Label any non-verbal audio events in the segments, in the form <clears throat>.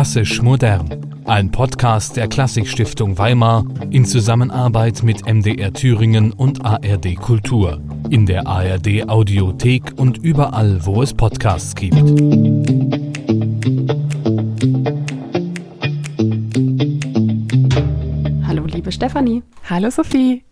Klassisch modern. Ein Podcast der Klassikstiftung Weimar in Zusammenarbeit mit MDR Thüringen und ARD Kultur. In der ARD Audiothek und überall, wo es Podcasts gibt. Hallo, liebe Stefanie. Hallo, Sophie.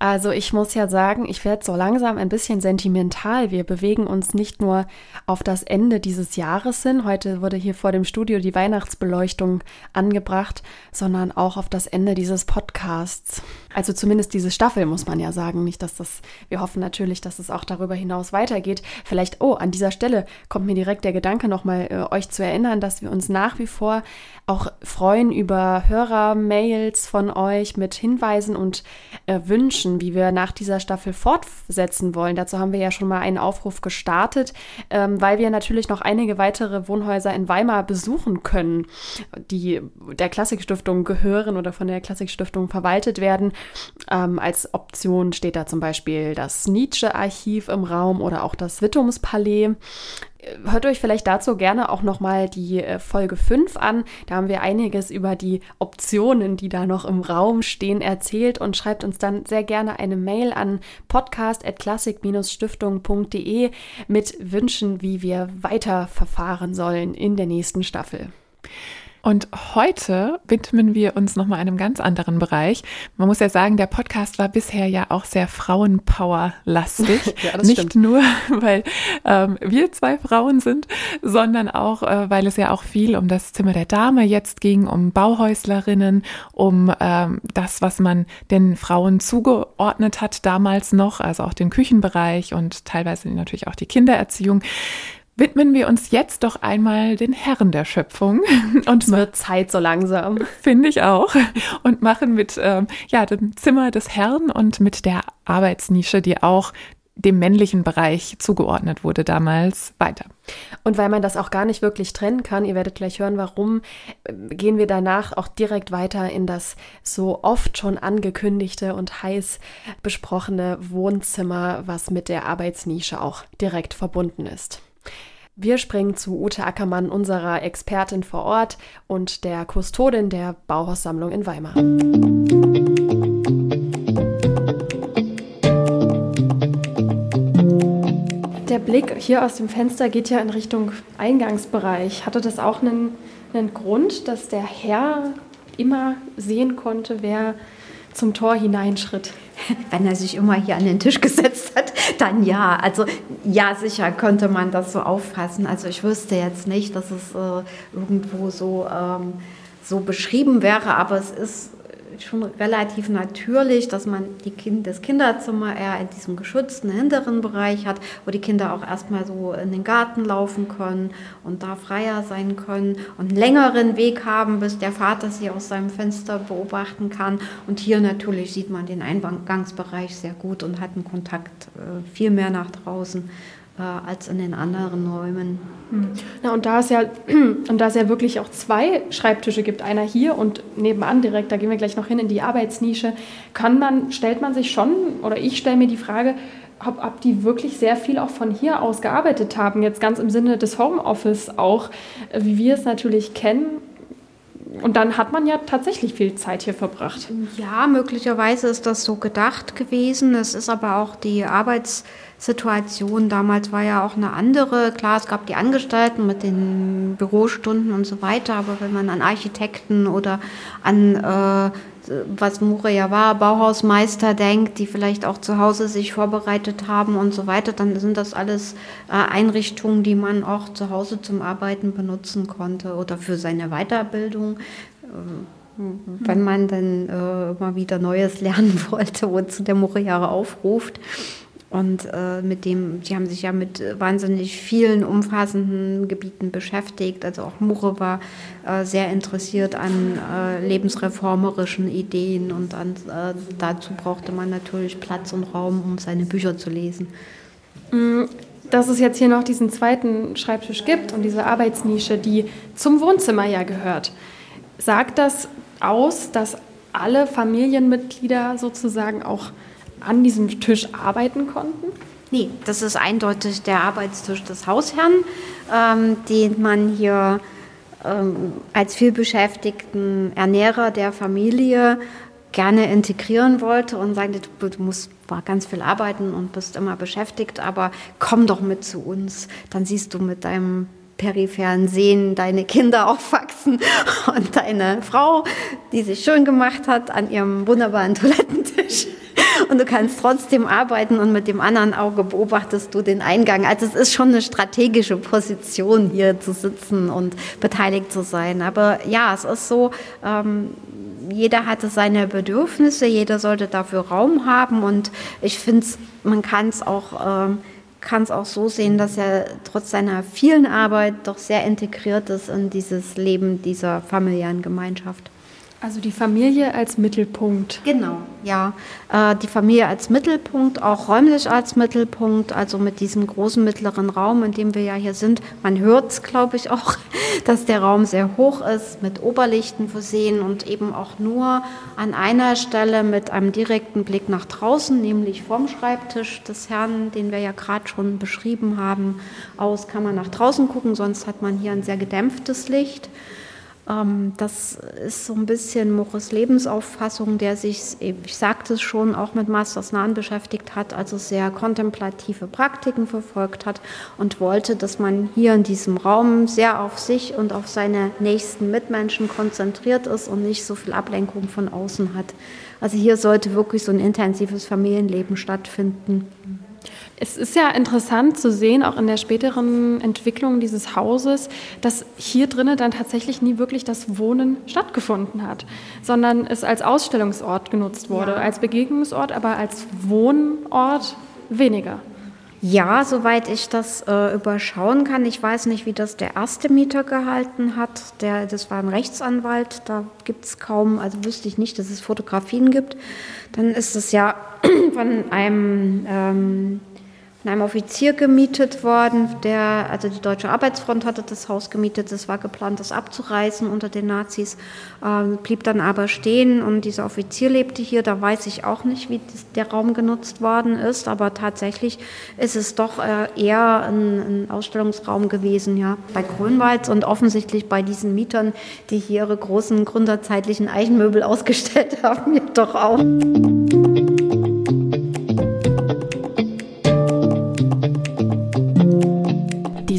Also ich muss ja sagen, ich werde so langsam ein bisschen sentimental. Wir bewegen uns nicht nur auf das Ende dieses Jahres hin, heute wurde hier vor dem Studio die Weihnachtsbeleuchtung angebracht, sondern auch auf das Ende dieses Podcasts. Also zumindest diese Staffel muss man ja sagen, nicht dass das wir hoffen natürlich, dass es auch darüber hinaus weitergeht. Vielleicht oh, an dieser Stelle kommt mir direkt der Gedanke nochmal äh, euch zu erinnern, dass wir uns nach wie vor auch freuen über Hörer-Mails von euch mit Hinweisen und äh, Wünschen, wie wir nach dieser Staffel fortsetzen wollen. Dazu haben wir ja schon mal einen Aufruf gestartet, ähm, weil wir natürlich noch einige weitere Wohnhäuser in Weimar besuchen können, die der Klassikstiftung gehören oder von der Klassikstiftung verwaltet werden. Ähm, als Option steht da zum Beispiel das Nietzsche-Archiv im Raum oder auch das Wittumspalais. Hört euch vielleicht dazu gerne auch nochmal die äh, Folge 5 an. Da haben wir einiges über die Optionen, die da noch im Raum stehen, erzählt und schreibt uns dann sehr gerne eine Mail an podcast.klassik-stiftung.de mit Wünschen, wie wir weiter verfahren sollen in der nächsten Staffel. Und heute widmen wir uns nochmal einem ganz anderen Bereich. Man muss ja sagen, der Podcast war bisher ja auch sehr Frauenpower-lastig. <laughs> ja, Nicht stimmt. nur, <laughs> weil ähm, wir zwei Frauen sind, sondern auch, äh, weil es ja auch viel um das Zimmer der Dame jetzt ging, um Bauhäuslerinnen, um ähm, das, was man den Frauen zugeordnet hat damals noch, also auch den Küchenbereich und teilweise natürlich auch die Kindererziehung widmen wir uns jetzt doch einmal den Herren der Schöpfung. <laughs> Und es wird Zeit so langsam. Finde ich auch. Und machen mit ähm, ja, dem Zimmer des Herrn und mit der Arbeitsnische, die auch dem männlichen Bereich zugeordnet wurde damals, weiter. Und weil man das auch gar nicht wirklich trennen kann, ihr werdet gleich hören, warum, äh, gehen wir danach auch direkt weiter in das so oft schon angekündigte und heiß besprochene Wohnzimmer, was mit der Arbeitsnische auch direkt verbunden ist. Wir springen zu Ute Ackermann, unserer Expertin vor Ort und der Kustodin der Bauhaussammlung in Weimar. Der Blick hier aus dem Fenster geht ja in Richtung Eingangsbereich. Hatte das auch einen, einen Grund, dass der Herr immer sehen konnte, wer zum Tor hineinschritt? <laughs> Wenn er sich immer hier an den Tisch gesetzt hat, dann ja. Also ja, sicher könnte man das so auffassen. Also ich wüsste jetzt nicht, dass es äh, irgendwo so, ähm, so beschrieben wäre, aber es ist schon relativ natürlich, dass man kind, das Kinderzimmer eher in diesem geschützten hinteren Bereich hat, wo die Kinder auch erstmal so in den Garten laufen können und da freier sein können und einen längeren Weg haben, bis der Vater sie aus seinem Fenster beobachten kann. Und hier natürlich sieht man den Eingangsbereich sehr gut und hat einen Kontakt äh, viel mehr nach draußen als in den anderen Räumen. Hm. Na, und da es ja, <clears throat> und da es ja wirklich auch zwei Schreibtische gibt, einer hier und nebenan direkt, da gehen wir gleich noch hin in die Arbeitsnische, kann man, stellt man sich schon, oder ich stelle mir die Frage, ob, ob die wirklich sehr viel auch von hier aus gearbeitet haben, jetzt ganz im Sinne des Homeoffice auch, wie wir es natürlich kennen, und dann hat man ja tatsächlich viel Zeit hier verbracht. Ja, möglicherweise ist das so gedacht gewesen. Es ist aber auch die Arbeitssituation damals war ja auch eine andere. Klar, es gab die Angestellten mit den Bürostunden und so weiter, aber wenn man an Architekten oder an äh, was Moria war, Bauhausmeister denkt, die vielleicht auch zu Hause sich vorbereitet haben und so weiter, dann sind das alles äh, Einrichtungen, die man auch zu Hause zum Arbeiten benutzen konnte oder für seine Weiterbildung. Äh, wenn man dann äh, immer wieder Neues lernen <laughs> wollte, wozu der Moria aufruft. Und äh, mit dem, sie haben sich ja mit wahnsinnig vielen umfassenden Gebieten beschäftigt. Also auch Mure war äh, sehr interessiert an äh, lebensreformerischen Ideen und an, äh, dazu brauchte man natürlich Platz und Raum, um seine Bücher zu lesen. Mm, dass es jetzt hier noch diesen zweiten Schreibtisch gibt und diese Arbeitsnische, die zum Wohnzimmer ja gehört, sagt das aus, dass alle Familienmitglieder sozusagen auch an diesem Tisch arbeiten konnten? Nee, das ist eindeutig der Arbeitstisch des Hausherrn, ähm, den man hier äh, ähm, als vielbeschäftigten Ernährer der Familie gerne integrieren wollte und sagte, du, du musst ganz viel arbeiten und bist immer beschäftigt, aber komm doch mit zu uns, dann siehst du mit deinem peripheren Sehen deine Kinder <laughs> aufwachsen und deine Frau, die sich schön gemacht hat an ihrem wunderbaren Toilettentisch. Und du kannst trotzdem arbeiten und mit dem anderen Auge beobachtest du den Eingang. Also es ist schon eine strategische Position, hier zu sitzen und beteiligt zu sein. Aber ja, es ist so, ähm, jeder hatte seine Bedürfnisse, jeder sollte dafür Raum haben und ich finde, man kann es auch, ähm, kann es auch so sehen, dass er trotz seiner vielen Arbeit doch sehr integriert ist in dieses Leben dieser familiären Gemeinschaft. Also die Familie als Mittelpunkt. Genau, ja. Äh, die Familie als Mittelpunkt, auch räumlich als Mittelpunkt, also mit diesem großen mittleren Raum, in dem wir ja hier sind. Man hört es, glaube ich, auch, <laughs> dass der Raum sehr hoch ist, mit Oberlichten versehen und eben auch nur an einer Stelle mit einem direkten Blick nach draußen, nämlich vom Schreibtisch des Herrn, den wir ja gerade schon beschrieben haben, aus kann man nach draußen gucken, sonst hat man hier ein sehr gedämpftes Licht. Ähm, das ist so ein bisschen Moches Lebensauffassung, der sich, ich sagte es schon, auch mit Masters Nahen beschäftigt hat, also sehr kontemplative Praktiken verfolgt hat und wollte, dass man hier in diesem Raum sehr auf sich und auf seine nächsten Mitmenschen konzentriert ist und nicht so viel Ablenkung von außen hat. Also hier sollte wirklich so ein intensives Familienleben stattfinden. Es ist ja interessant zu sehen, auch in der späteren Entwicklung dieses Hauses, dass hier drinnen dann tatsächlich nie wirklich das Wohnen stattgefunden hat, sondern es als Ausstellungsort genutzt wurde, ja. als Begegnungsort, aber als Wohnort weniger. Ja, soweit ich das äh, überschauen kann. Ich weiß nicht, wie das der erste Mieter gehalten hat. Der, das war ein Rechtsanwalt. Da gibt es kaum, also wüsste ich nicht, dass es Fotografien gibt. Dann ist es ja <clears throat> von einem ähm, von einem Offizier gemietet worden, der, also die Deutsche Arbeitsfront hatte das Haus gemietet, es war geplant, das abzureißen unter den Nazis, äh, blieb dann aber stehen und dieser Offizier lebte hier, da weiß ich auch nicht, wie der Raum genutzt worden ist, aber tatsächlich ist es doch äh, eher ein, ein, Ausstellungsraum gewesen, ja, bei Grünwald und offensichtlich bei diesen Mietern, die hier ihre großen gründerzeitlichen Eichenmöbel <laughs> ausgestellt haben, jedoch auch.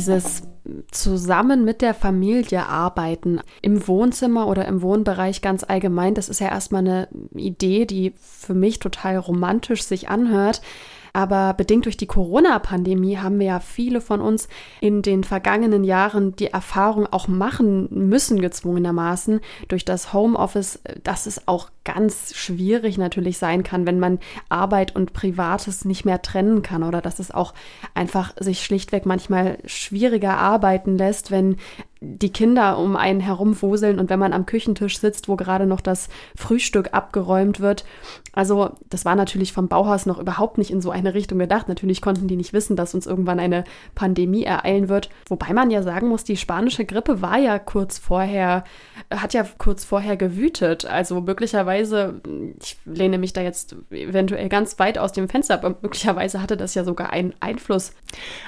Dieses zusammen mit der Familie arbeiten im Wohnzimmer oder im Wohnbereich ganz allgemein, das ist ja erstmal eine Idee, die für mich total romantisch sich anhört. Aber bedingt durch die Corona-Pandemie haben wir ja viele von uns in den vergangenen Jahren die Erfahrung auch machen müssen, gezwungenermaßen, durch das Homeoffice, dass es auch ganz schwierig natürlich sein kann, wenn man Arbeit und Privates nicht mehr trennen kann oder dass es auch einfach sich schlichtweg manchmal schwieriger arbeiten lässt, wenn die Kinder um einen herumwoseln und wenn man am Küchentisch sitzt, wo gerade noch das Frühstück abgeräumt wird. Also das war natürlich vom Bauhaus noch überhaupt nicht in so eine Richtung gedacht. Natürlich konnten die nicht wissen, dass uns irgendwann eine Pandemie ereilen wird. Wobei man ja sagen muss, die spanische Grippe war ja kurz vorher, hat ja kurz vorher gewütet. Also möglicherweise, ich lehne mich da jetzt eventuell ganz weit aus dem Fenster, aber möglicherweise hatte das ja sogar einen Einfluss.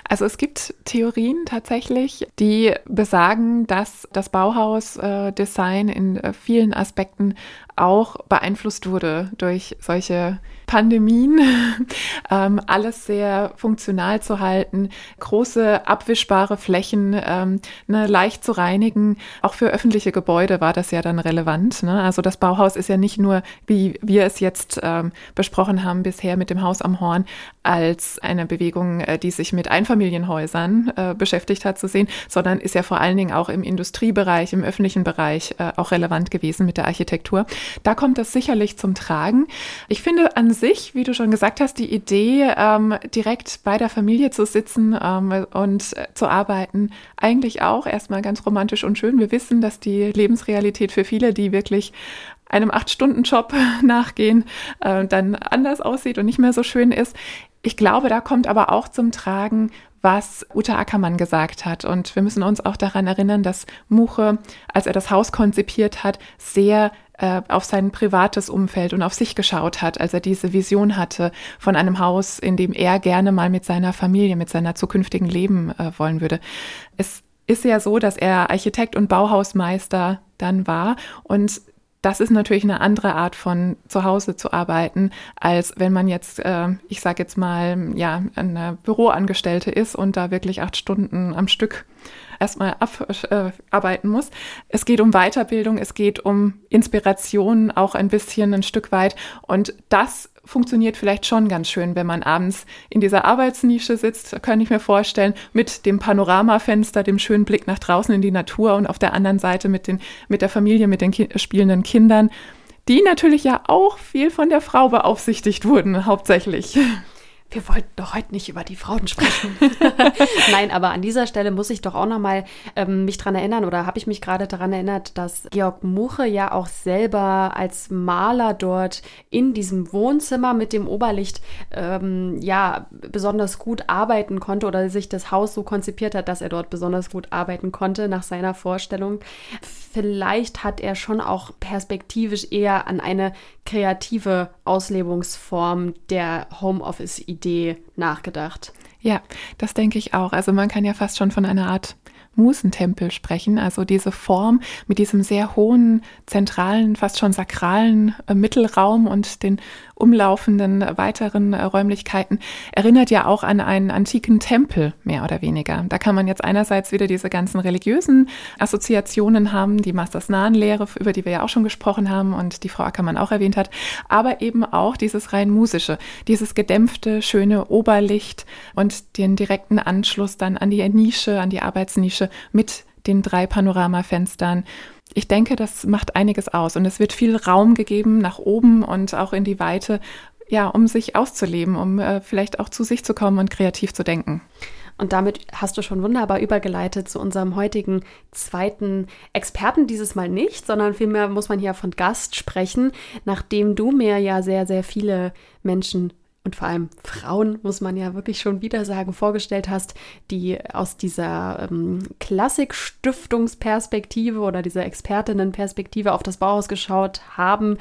Also es gibt Theorien tatsächlich, die besagen, sagen, dass das Bauhaus-Design äh, in äh, vielen Aspekten auch beeinflusst wurde durch solche Pandemien, <laughs> ähm, alles sehr funktional zu halten, große abwischbare Flächen, ähm, ne, leicht zu reinigen. Auch für öffentliche Gebäude war das ja dann relevant. Ne? Also das Bauhaus ist ja nicht nur, wie wir es jetzt ähm, besprochen haben bisher mit dem Haus am Horn, als eine Bewegung, äh, die sich mit Einfamilienhäusern äh, beschäftigt hat, zu sehen, sondern ist ja vor allen Dingen auch im Industriebereich, im öffentlichen Bereich äh, auch relevant gewesen mit der Architektur. Da kommt das sicherlich zum Tragen. Ich finde an sich, wie du schon gesagt hast, die Idee, ähm, direkt bei der Familie zu sitzen ähm, und äh, zu arbeiten, eigentlich auch erstmal ganz romantisch und schön. Wir wissen, dass die Lebensrealität für viele, die wirklich einem Acht-Stunden-Job <laughs> nachgehen, äh, dann anders aussieht und nicht mehr so schön ist. Ich glaube, da kommt aber auch zum Tragen, was Uta Ackermann gesagt hat. Und wir müssen uns auch daran erinnern, dass Muche, als er das Haus konzipiert hat, sehr äh, auf sein privates Umfeld und auf sich geschaut hat, als er diese Vision hatte von einem Haus, in dem er gerne mal mit seiner Familie, mit seiner zukünftigen Leben äh, wollen würde. Es ist ja so, dass er Architekt und Bauhausmeister dann war und das ist natürlich eine andere Art von zu Hause zu arbeiten, als wenn man jetzt, äh, ich sage jetzt mal, ja, eine Büroangestellte ist und da wirklich acht Stunden am Stück erstmal abarbeiten äh, muss. Es geht um Weiterbildung, es geht um Inspiration auch ein bisschen ein Stück weit. Und das funktioniert vielleicht schon ganz schön, wenn man abends in dieser Arbeitsnische sitzt, kann ich mir vorstellen, mit dem Panoramafenster, dem schönen Blick nach draußen in die Natur und auf der anderen Seite mit, den, mit der Familie, mit den ki spielenden Kindern, die natürlich ja auch viel von der Frau beaufsichtigt wurden, hauptsächlich wir wollten doch heute nicht über die Frauen sprechen. <laughs> <laughs> Nein, aber an dieser Stelle muss ich doch auch nochmal ähm, mich daran erinnern oder habe ich mich gerade daran erinnert, dass Georg Muche ja auch selber als Maler dort in diesem Wohnzimmer mit dem Oberlicht ähm, ja besonders gut arbeiten konnte oder sich das Haus so konzipiert hat, dass er dort besonders gut arbeiten konnte nach seiner Vorstellung. Vielleicht hat er schon auch perspektivisch eher an eine kreative Auslebungsform der Homeoffice-Idee nachgedacht. Ja, das denke ich auch. Also man kann ja fast schon von einer Art Musentempel sprechen, also diese Form mit diesem sehr hohen, zentralen, fast schon sakralen äh, Mittelraum und den umlaufenden weiteren äh, Räumlichkeiten erinnert ja auch an einen antiken Tempel, mehr oder weniger. Da kann man jetzt einerseits wieder diese ganzen religiösen Assoziationen haben, die Masters-Nahen-Lehre, über die wir ja auch schon gesprochen haben und die Frau Ackermann auch erwähnt hat, aber eben auch dieses rein musische, dieses gedämpfte, schöne Oberlicht und den direkten Anschluss dann an die Nische, an die Arbeitsnische mit den drei Panoramafenstern ich denke, das macht einiges aus und es wird viel Raum gegeben nach oben und auch in die Weite, ja, um sich auszuleben, um äh, vielleicht auch zu sich zu kommen und kreativ zu denken. Und damit hast du schon wunderbar übergeleitet zu unserem heutigen zweiten Experten. Dieses Mal nicht, sondern vielmehr muss man hier von Gast sprechen, nachdem du mir ja sehr, sehr viele Menschen und vor allem Frauen, muss man ja wirklich schon wieder sagen, vorgestellt hast, die aus dieser ähm, Klassikstiftungsperspektive oder dieser Expertinnenperspektive auf das Bauhaus geschaut haben,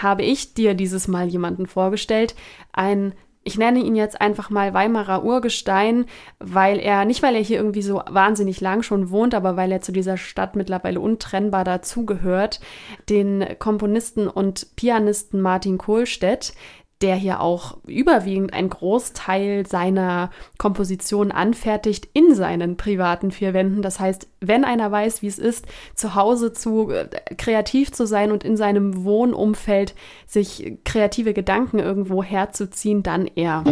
habe ich dir dieses Mal jemanden vorgestellt. Ein ich nenne ihn jetzt einfach mal Weimarer Urgestein, weil er, nicht weil er hier irgendwie so wahnsinnig lang schon wohnt, aber weil er zu dieser Stadt mittlerweile untrennbar dazugehört, den Komponisten und Pianisten Martin Kohlstedt, der hier auch überwiegend einen Großteil seiner Komposition anfertigt in seinen privaten vier Wänden. Das heißt, wenn einer weiß, wie es ist, zu Hause zu äh, kreativ zu sein und in seinem Wohnumfeld sich kreative Gedanken irgendwo herzuziehen, dann er.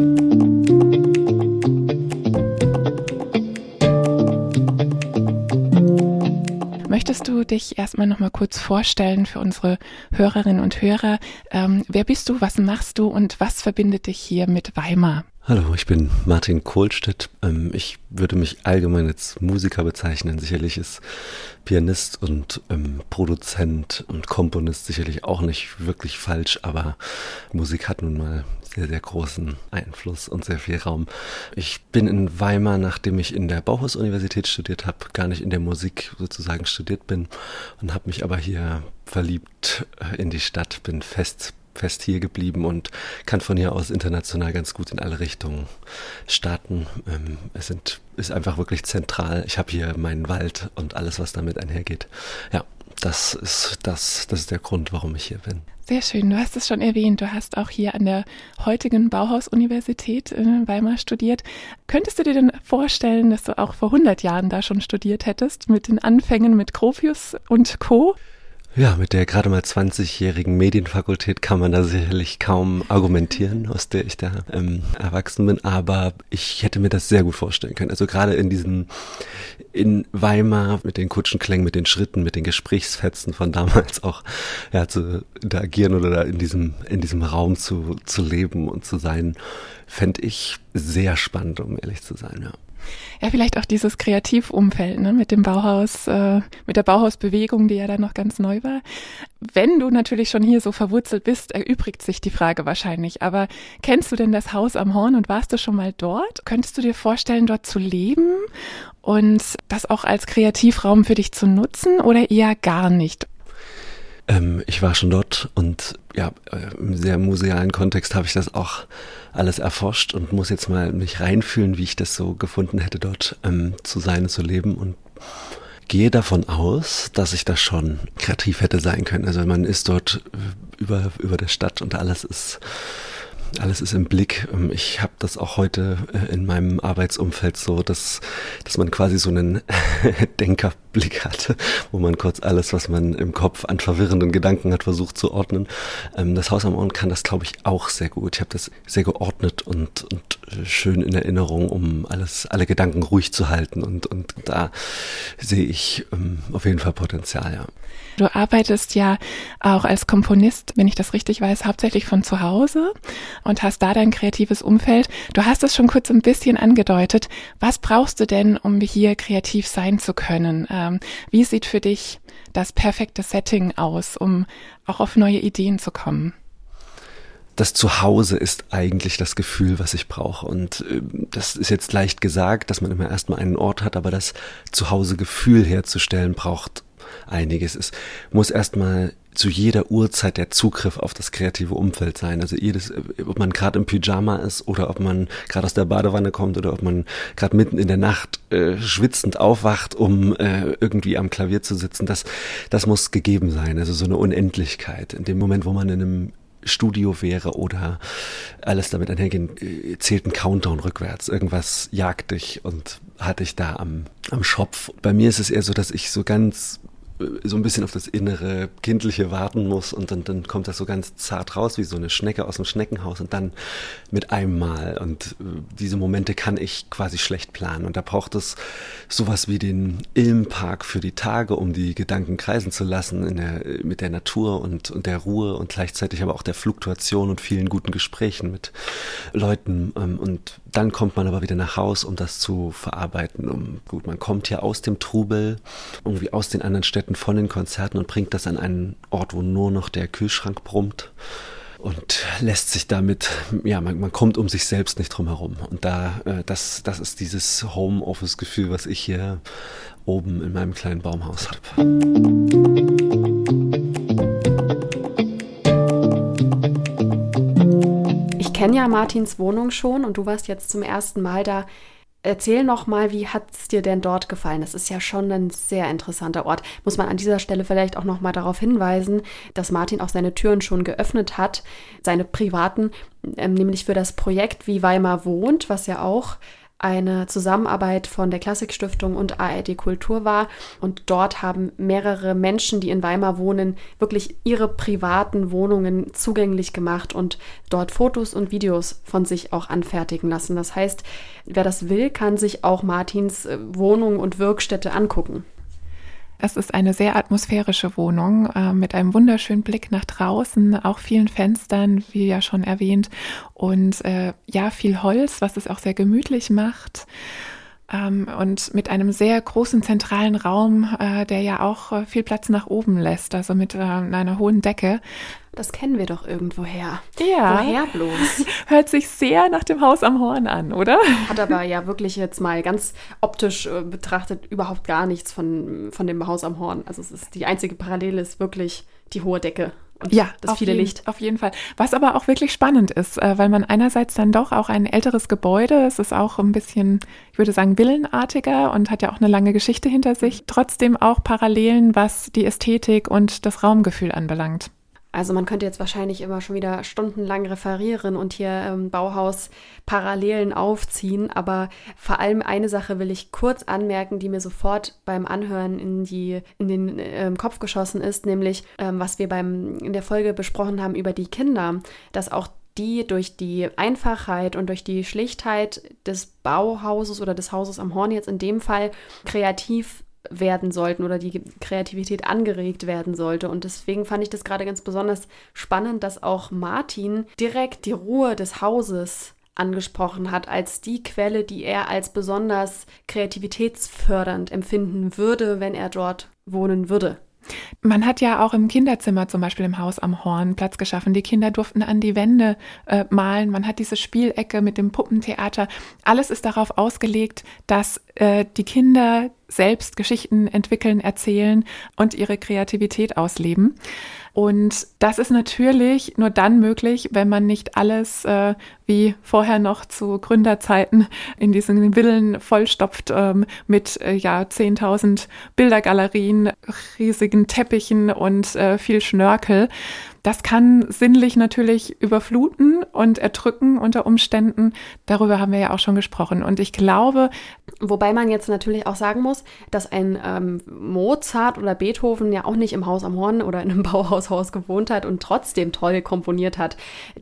Möchtest du dich erstmal noch mal kurz vorstellen für unsere Hörerinnen und Hörer? Ähm, wer bist du, was machst du und was verbindet dich hier mit Weimar? Hallo, ich bin Martin Kohlstedt. Ähm, ich würde mich allgemein als Musiker bezeichnen. Sicherlich ist Pianist und ähm, Produzent und Komponist sicherlich auch nicht wirklich falsch, aber Musik hat nun mal sehr, sehr großen Einfluss und sehr viel Raum. Ich bin in Weimar, nachdem ich in der Bauhaus-Universität studiert habe, gar nicht in der Musik sozusagen studiert bin und habe mich aber hier verliebt äh, in die Stadt, bin fest fest hier geblieben und kann von hier aus international ganz gut in alle Richtungen starten. Ähm, es sind, ist einfach wirklich zentral. Ich habe hier meinen Wald und alles, was damit einhergeht. Ja, das ist das, das ist der Grund, warum ich hier bin. Sehr schön. Du hast es schon erwähnt. Du hast auch hier an der heutigen Bauhaus-Universität in Weimar studiert. Könntest du dir denn vorstellen, dass du auch vor 100 Jahren da schon studiert hättest mit den Anfängen mit Gropius und Co.? Ja, mit der gerade mal 20-jährigen Medienfakultät kann man da sicherlich kaum argumentieren, aus der ich da ähm, erwachsen bin, aber ich hätte mir das sehr gut vorstellen können. Also gerade in diesem, in Weimar mit den Kutschenklängen, mit den Schritten, mit den Gesprächsfetzen von damals auch, ja, zu interagieren oder da in diesem, in diesem Raum zu, zu leben und zu sein, fände ich sehr spannend, um ehrlich zu sein, ja ja, vielleicht auch dieses Kreativumfeld ne, mit dem Bauhaus, äh, mit der Bauhausbewegung, die ja dann noch ganz neu war. Wenn du natürlich schon hier so verwurzelt bist, erübrigt sich die Frage wahrscheinlich. Aber kennst du denn das Haus am Horn und warst du schon mal dort? Könntest du dir vorstellen, dort zu leben und das auch als Kreativraum für dich zu nutzen oder eher gar nicht? Ähm, ich war schon dort und ja, äh, im sehr musealen Kontext habe ich das auch alles erforscht und muss jetzt mal mich reinfühlen, wie ich das so gefunden hätte, dort ähm, zu sein, zu leben und gehe davon aus, dass ich da schon kreativ hätte sein können. Also man ist dort über, über der Stadt und alles ist alles ist im Blick. Ähm, ich habe das auch heute äh, in meinem Arbeitsumfeld so, dass, dass man quasi so einen <laughs> Denkerblick hatte, wo man kurz alles, was man im Kopf an verwirrenden Gedanken hat, versucht zu ordnen. Ähm, das Haus am Ohren kann das, glaube ich, auch sehr gut. Ich habe das sehr geordnet und, und äh, schön in Erinnerung, um alles, alle Gedanken ruhig zu halten. Und, und da sehe ich ähm, auf jeden Fall Potenzial, ja. Du arbeitest ja auch als Komponist, wenn ich das richtig weiß, hauptsächlich von zu Hause und hast da dein kreatives Umfeld. Du hast es schon kurz ein bisschen angedeutet. Was brauchst du denn, um hier kreativ sein zu können? Ähm, wie sieht für dich das perfekte Setting aus, um auch auf neue Ideen zu kommen? das Zuhause ist eigentlich das Gefühl, was ich brauche. Und äh, das ist jetzt leicht gesagt, dass man immer erstmal einen Ort hat, aber das Zuhause-Gefühl herzustellen braucht einiges. Es muss erstmal zu jeder Uhrzeit der Zugriff auf das kreative Umfeld sein. Also jedes, ob man gerade im Pyjama ist oder ob man gerade aus der Badewanne kommt oder ob man gerade mitten in der Nacht äh, schwitzend aufwacht, um äh, irgendwie am Klavier zu sitzen, das, das muss gegeben sein. Also so eine Unendlichkeit. In dem Moment, wo man in einem Studio wäre oder alles damit einhergehen, äh, zählt ein Countdown rückwärts. Irgendwas jagt dich und hat dich da am, am Schopf. Bei mir ist es eher so, dass ich so ganz so ein bisschen auf das innere Kindliche warten muss und dann, dann kommt das so ganz zart raus, wie so eine Schnecke aus dem Schneckenhaus und dann mit einem Mal. Und äh, diese Momente kann ich quasi schlecht planen. Und da braucht es sowas wie den Ilmpark für die Tage, um die Gedanken kreisen zu lassen in der, mit der Natur und, und der Ruhe und gleichzeitig aber auch der Fluktuation und vielen guten Gesprächen mit Leuten. Ähm, und dann kommt man aber wieder nach Haus, um das zu verarbeiten. Um, gut, man kommt ja aus dem Trubel, irgendwie aus den anderen Städten von den Konzerten und bringt das an einen Ort, wo nur noch der Kühlschrank brummt und lässt sich damit, ja, man, man kommt um sich selbst nicht drum herum. Und da, äh, das, das ist dieses Homeoffice-Gefühl, was ich hier oben in meinem kleinen Baumhaus habe. Ich kenne ja Martins Wohnung schon und du warst jetzt zum ersten Mal da. Erzähl noch mal, wie hat es dir denn dort gefallen? Das ist ja schon ein sehr interessanter Ort. Muss man an dieser Stelle vielleicht auch noch mal darauf hinweisen, dass Martin auch seine Türen schon geöffnet hat, seine privaten, ähm, nämlich für das Projekt Wie Weimar wohnt, was ja auch eine Zusammenarbeit von der Klassikstiftung und ARD Kultur war. Und dort haben mehrere Menschen, die in Weimar wohnen, wirklich ihre privaten Wohnungen zugänglich gemacht und dort Fotos und Videos von sich auch anfertigen lassen. Das heißt, wer das will, kann sich auch Martins äh, Wohnung und Wirkstätte angucken. Es ist eine sehr atmosphärische Wohnung äh, mit einem wunderschönen Blick nach draußen, auch vielen Fenstern, wie ja schon erwähnt, und äh, ja, viel Holz, was es auch sehr gemütlich macht. Ähm, und mit einem sehr großen zentralen Raum, äh, der ja auch äh, viel Platz nach oben lässt, also mit äh, einer hohen Decke. Das kennen wir doch irgendwoher. Ja. Woher bloß? <laughs> Hört sich sehr nach dem Haus am Horn an, oder? Hat aber ja wirklich jetzt mal ganz optisch äh, betrachtet überhaupt gar nichts von, von dem Haus am Horn. Also es ist die einzige Parallele ist wirklich die hohe Decke. Ja, das viele jeden, Licht. Auf jeden Fall. Was aber auch wirklich spannend ist, äh, weil man einerseits dann doch auch ein älteres Gebäude, es ist auch ein bisschen, ich würde sagen, villenartiger und hat ja auch eine lange Geschichte hinter sich, trotzdem auch Parallelen, was die Ästhetik und das Raumgefühl anbelangt. Also man könnte jetzt wahrscheinlich immer schon wieder stundenlang referieren und hier ähm, Bauhaus Parallelen aufziehen, aber vor allem eine Sache will ich kurz anmerken, die mir sofort beim Anhören in die in den äh, Kopf geschossen ist, nämlich ähm, was wir beim in der Folge besprochen haben über die Kinder, dass auch die durch die Einfachheit und durch die Schlichtheit des Bauhauses oder des Hauses am Horn jetzt in dem Fall kreativ werden sollten oder die Kreativität angeregt werden sollte. Und deswegen fand ich das gerade ganz besonders spannend, dass auch Martin direkt die Ruhe des Hauses angesprochen hat als die Quelle, die er als besonders kreativitätsfördernd empfinden würde, wenn er dort wohnen würde. Man hat ja auch im Kinderzimmer zum Beispiel im Haus am Horn Platz geschaffen. Die Kinder durften an die Wände äh, malen. Man hat diese Spielecke mit dem Puppentheater. Alles ist darauf ausgelegt, dass äh, die Kinder selbst Geschichten entwickeln, erzählen und ihre Kreativität ausleben. Und das ist natürlich nur dann möglich, wenn man nicht alles äh, wie vorher noch zu Gründerzeiten in diesen Villen vollstopft ähm, mit äh, ja 10.000 Bildergalerien, riesigen Teppichen und äh, viel Schnörkel. Das kann sinnlich natürlich überfluten und erdrücken unter Umständen. Darüber haben wir ja auch schon gesprochen. Und ich glaube. Wobei man jetzt natürlich auch sagen muss, dass ein ähm, Mozart oder Beethoven ja auch nicht im Haus am Horn oder in einem <laughs> Bauhaushaus gewohnt hat und trotzdem toll komponiert hat.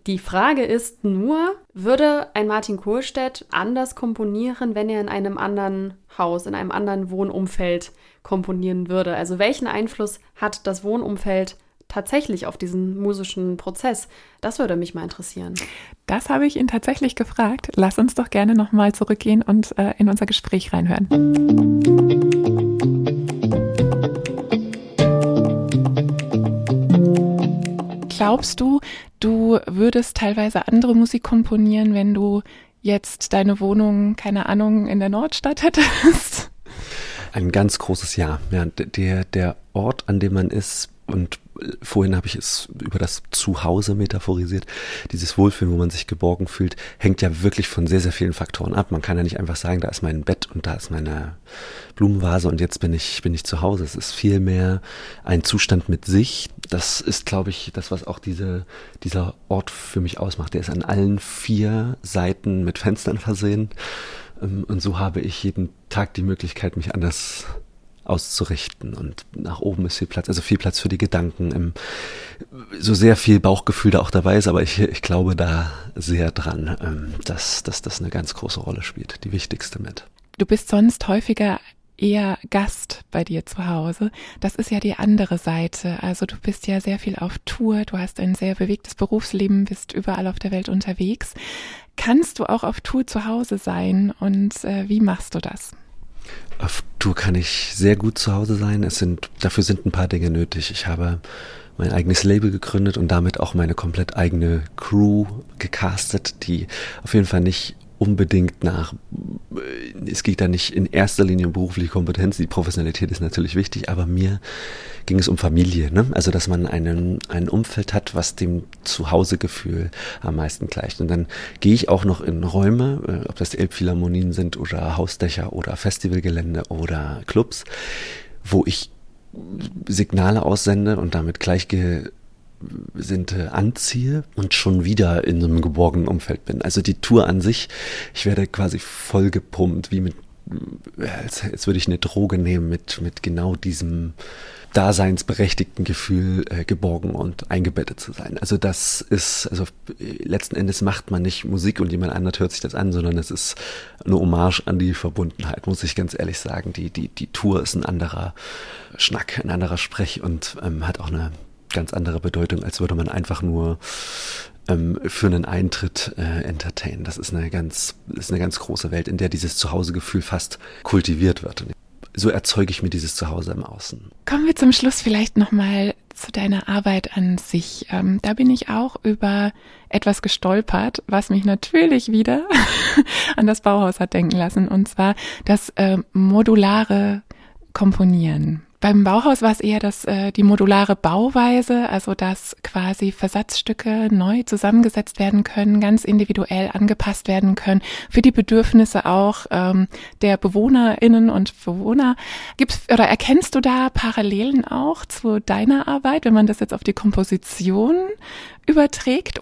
Die Frage ist nur, würde ein Martin Kohlstedt anders komponieren, wenn er in einem anderen Haus, in einem anderen Wohnumfeld komponieren würde? Also welchen Einfluss hat das Wohnumfeld tatsächlich auf diesen musischen Prozess? Das würde mich mal interessieren. Das habe ich ihn tatsächlich gefragt. Lass uns doch gerne nochmal zurückgehen und äh, in unser Gespräch reinhören. Glaubst du, du würdest teilweise andere Musik komponieren, wenn du jetzt deine Wohnung, keine Ahnung, in der Nordstadt <laughs> hättest? Ein ganz großes Ja. ja der, der Ort, an dem man ist, und vorhin habe ich es über das Zuhause metaphorisiert. Dieses Wohlfühlen, wo man sich geborgen fühlt, hängt ja wirklich von sehr, sehr vielen Faktoren ab. Man kann ja nicht einfach sagen, da ist mein Bett und da ist meine Blumenvase und jetzt bin ich, bin ich zu Hause. Es ist vielmehr ein Zustand mit sich. Das ist, glaube ich, das, was auch diese, dieser Ort für mich ausmacht. Der ist an allen vier Seiten mit Fenstern versehen. Ähm, und so habe ich jeden Tag die Möglichkeit, mich anders auszurichten und nach oben ist viel Platz, also viel Platz für die Gedanken, im, so sehr viel Bauchgefühl da auch dabei ist, aber ich, ich glaube da sehr dran, ähm, dass, dass das eine ganz große Rolle spielt, die wichtigste mit. Du bist sonst häufiger eher Gast bei dir zu Hause. Das ist ja die andere Seite. Also du bist ja sehr viel auf Tour, du hast ein sehr bewegtes Berufsleben, bist überall auf der Welt unterwegs. Kannst du auch auf Tour zu Hause sein und äh, wie machst du das? Auf Tour kann ich sehr gut zu Hause sein. Es sind, dafür sind ein paar Dinge nötig. Ich habe mein eigenes Label gegründet und damit auch meine komplett eigene Crew gecastet, die auf jeden Fall nicht unbedingt nach, es geht da nicht in erster Linie um berufliche Kompetenz, die Professionalität ist natürlich wichtig, aber mir ging es um Familie, ne? also dass man einen, ein Umfeld hat, was dem Zuhausegefühl am meisten gleicht. Und dann gehe ich auch noch in Räume, äh, ob das Elbphilharmonien sind oder Hausdächer oder Festivalgelände oder Clubs, wo ich Signale aussende und damit gleichge Gesinnte anziehe und schon wieder in einem geborgenen Umfeld bin. Also die Tour an sich, ich werde quasi vollgepumpt, wie mit, als, als würde ich eine Droge nehmen mit, mit genau diesem daseinsberechtigten Gefühl, äh, geborgen und eingebettet zu sein. Also das ist, also letzten Endes macht man nicht Musik und jemand anderes hört sich das an, sondern es ist eine Hommage an die Verbundenheit, muss ich ganz ehrlich sagen. Die, die, die Tour ist ein anderer Schnack, ein anderer Sprech und ähm, hat auch eine ganz andere Bedeutung, als würde man einfach nur ähm, für einen Eintritt äh, entertainen. Das ist eine ganz, ist eine ganz große Welt, in der dieses Zuhausegefühl fast kultiviert wird. So erzeuge ich mir dieses Zuhause im Außen. Kommen wir zum Schluss vielleicht nochmal zu deiner Arbeit an sich. Ähm, da bin ich auch über etwas gestolpert, was mich natürlich wieder <laughs> an das Bauhaus hat denken lassen, und zwar das äh, modulare Komponieren. Beim Bauhaus war es eher das, äh, die modulare Bauweise, also dass quasi Versatzstücke neu zusammengesetzt werden können, ganz individuell angepasst werden können, für die Bedürfnisse auch ähm, der BewohnerInnen und Bewohner. Gibt's oder erkennst du da Parallelen auch zu deiner Arbeit, wenn man das jetzt auf die Komposition überträgt?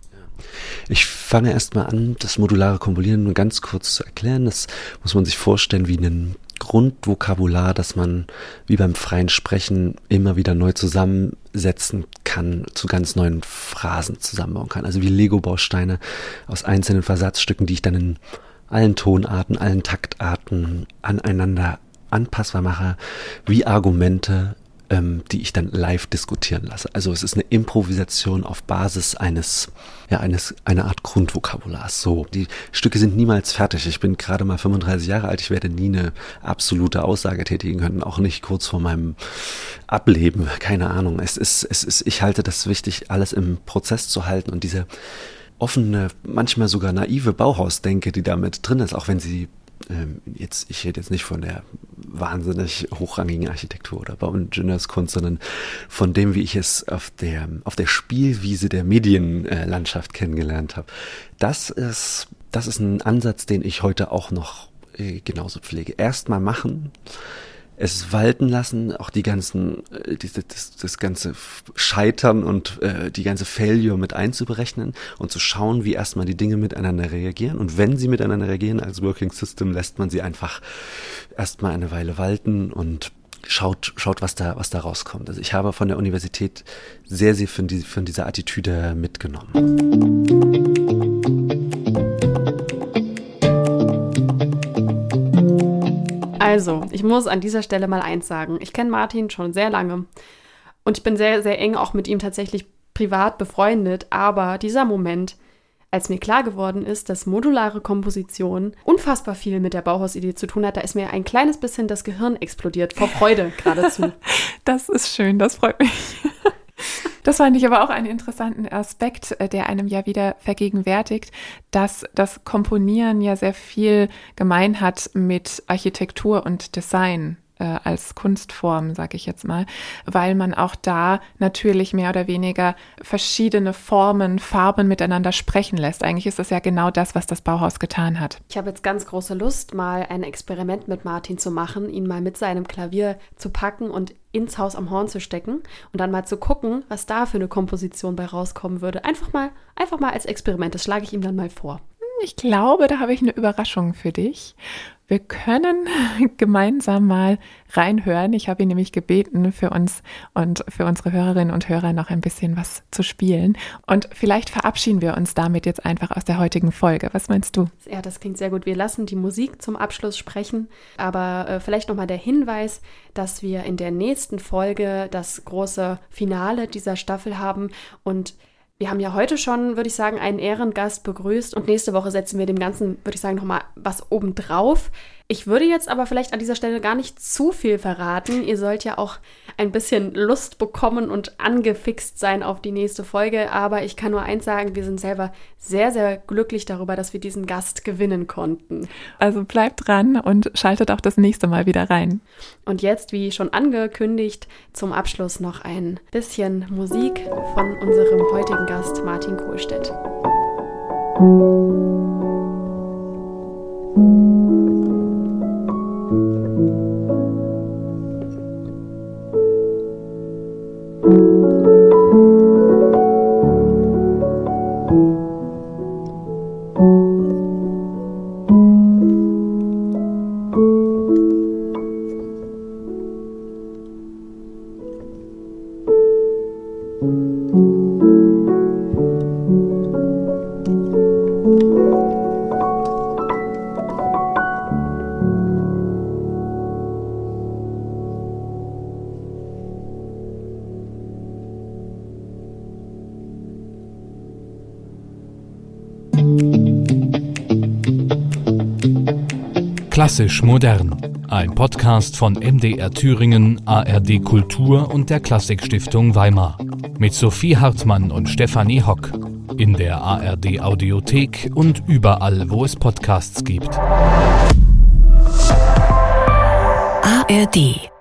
Ich fange erstmal an, das modulare Komponieren nur ganz kurz zu erklären. Das muss man sich vorstellen wie einen Grundvokabular, das man wie beim freien Sprechen immer wieder neu zusammensetzen kann, zu ganz neuen Phrasen zusammenbauen kann. Also wie Lego-Bausteine aus einzelnen Versatzstücken, die ich dann in allen Tonarten, allen Taktarten aneinander anpassbar mache, wie Argumente ähm, die ich dann live diskutieren lasse. Also es ist eine Improvisation auf Basis eines, ja, eines, einer Art Grundvokabulars. So, die Stücke sind niemals fertig. Ich bin gerade mal 35 Jahre alt. Ich werde nie eine absolute Aussage tätigen können, auch nicht kurz vor meinem Ableben. Keine Ahnung. Es ist, es ist, ich halte das wichtig, alles im Prozess zu halten und diese offene, manchmal sogar naive Bauhausdenke, die damit drin ist, auch wenn sie ähm, jetzt, ich rede jetzt nicht von der wahnsinnig hochrangigen Architektur oder Bauingenieurskunst, sondern von dem, wie ich es auf der, auf der Spielwiese der Medienlandschaft kennengelernt habe. Das ist, das ist ein Ansatz, den ich heute auch noch äh, genauso pflege. Erstmal machen, es walten lassen, auch die ganzen, äh, diese, das, das ganze Scheitern und äh, die ganze Failure mit einzuberechnen und zu schauen, wie erstmal die Dinge miteinander reagieren. Und wenn sie miteinander reagieren als Working System, lässt man sie einfach erstmal eine Weile walten und schaut, schaut, was da, was da rauskommt. Also ich habe von der Universität sehr, sehr von, die, von dieser Attitüde mitgenommen. Also, ich muss an dieser Stelle mal eins sagen. Ich kenne Martin schon sehr lange und ich bin sehr, sehr eng auch mit ihm tatsächlich privat befreundet. Aber dieser Moment, als mir klar geworden ist, dass modulare Komposition unfassbar viel mit der Bauhausidee zu tun hat, da ist mir ein kleines bisschen das Gehirn explodiert, vor Freude geradezu. <laughs> Das ist schön, das freut mich. <laughs> Das fand ich aber auch einen interessanten Aspekt, äh, der einem ja wieder vergegenwärtigt, dass das Komponieren ja sehr viel gemein hat mit Architektur und Design äh, als Kunstform, sage ich jetzt mal, weil man auch da natürlich mehr oder weniger verschiedene Formen, Farben miteinander sprechen lässt. Eigentlich ist das ja genau das, was das Bauhaus getan hat. Ich habe jetzt ganz große Lust, mal ein Experiment mit Martin zu machen, ihn mal mit seinem Klavier zu packen und ins Haus am Horn zu stecken und dann mal zu gucken, was da für eine Komposition bei rauskommen würde. Einfach mal, einfach mal als Experiment. Das schlage ich ihm dann mal vor. Ich glaube, da habe ich eine Überraschung für dich. Wir können <laughs> gemeinsam mal reinhören. Ich habe ihn nämlich gebeten, für uns und für unsere Hörerinnen und Hörer noch ein bisschen was zu spielen. Und vielleicht verabschieden wir uns damit jetzt einfach aus der heutigen Folge. Was meinst du? Ja, das klingt sehr gut. Wir lassen die Musik zum Abschluss sprechen. Aber äh, vielleicht nochmal der Hinweis, dass wir in der nächsten Folge das große Finale dieser Staffel haben und wir haben ja heute schon, würde ich sagen, einen Ehrengast begrüßt und nächste Woche setzen wir dem Ganzen, würde ich sagen, nochmal was obendrauf. Ich würde jetzt aber vielleicht an dieser Stelle gar nicht zu viel verraten. Ihr sollt ja auch ein bisschen Lust bekommen und angefixt sein auf die nächste Folge. Aber ich kann nur eins sagen, wir sind selber sehr, sehr glücklich darüber, dass wir diesen Gast gewinnen konnten. Also bleibt dran und schaltet auch das nächste Mal wieder rein. Und jetzt, wie schon angekündigt, zum Abschluss noch ein bisschen Musik von unserem heutigen Gast Martin Kohlstedt. Klassisch modern. Ein Podcast von MDR Thüringen, ARD Kultur und der Klassikstiftung Weimar. Mit Sophie Hartmann und Stefanie Hock. In der ARD Audiothek und überall, wo es Podcasts gibt. ARD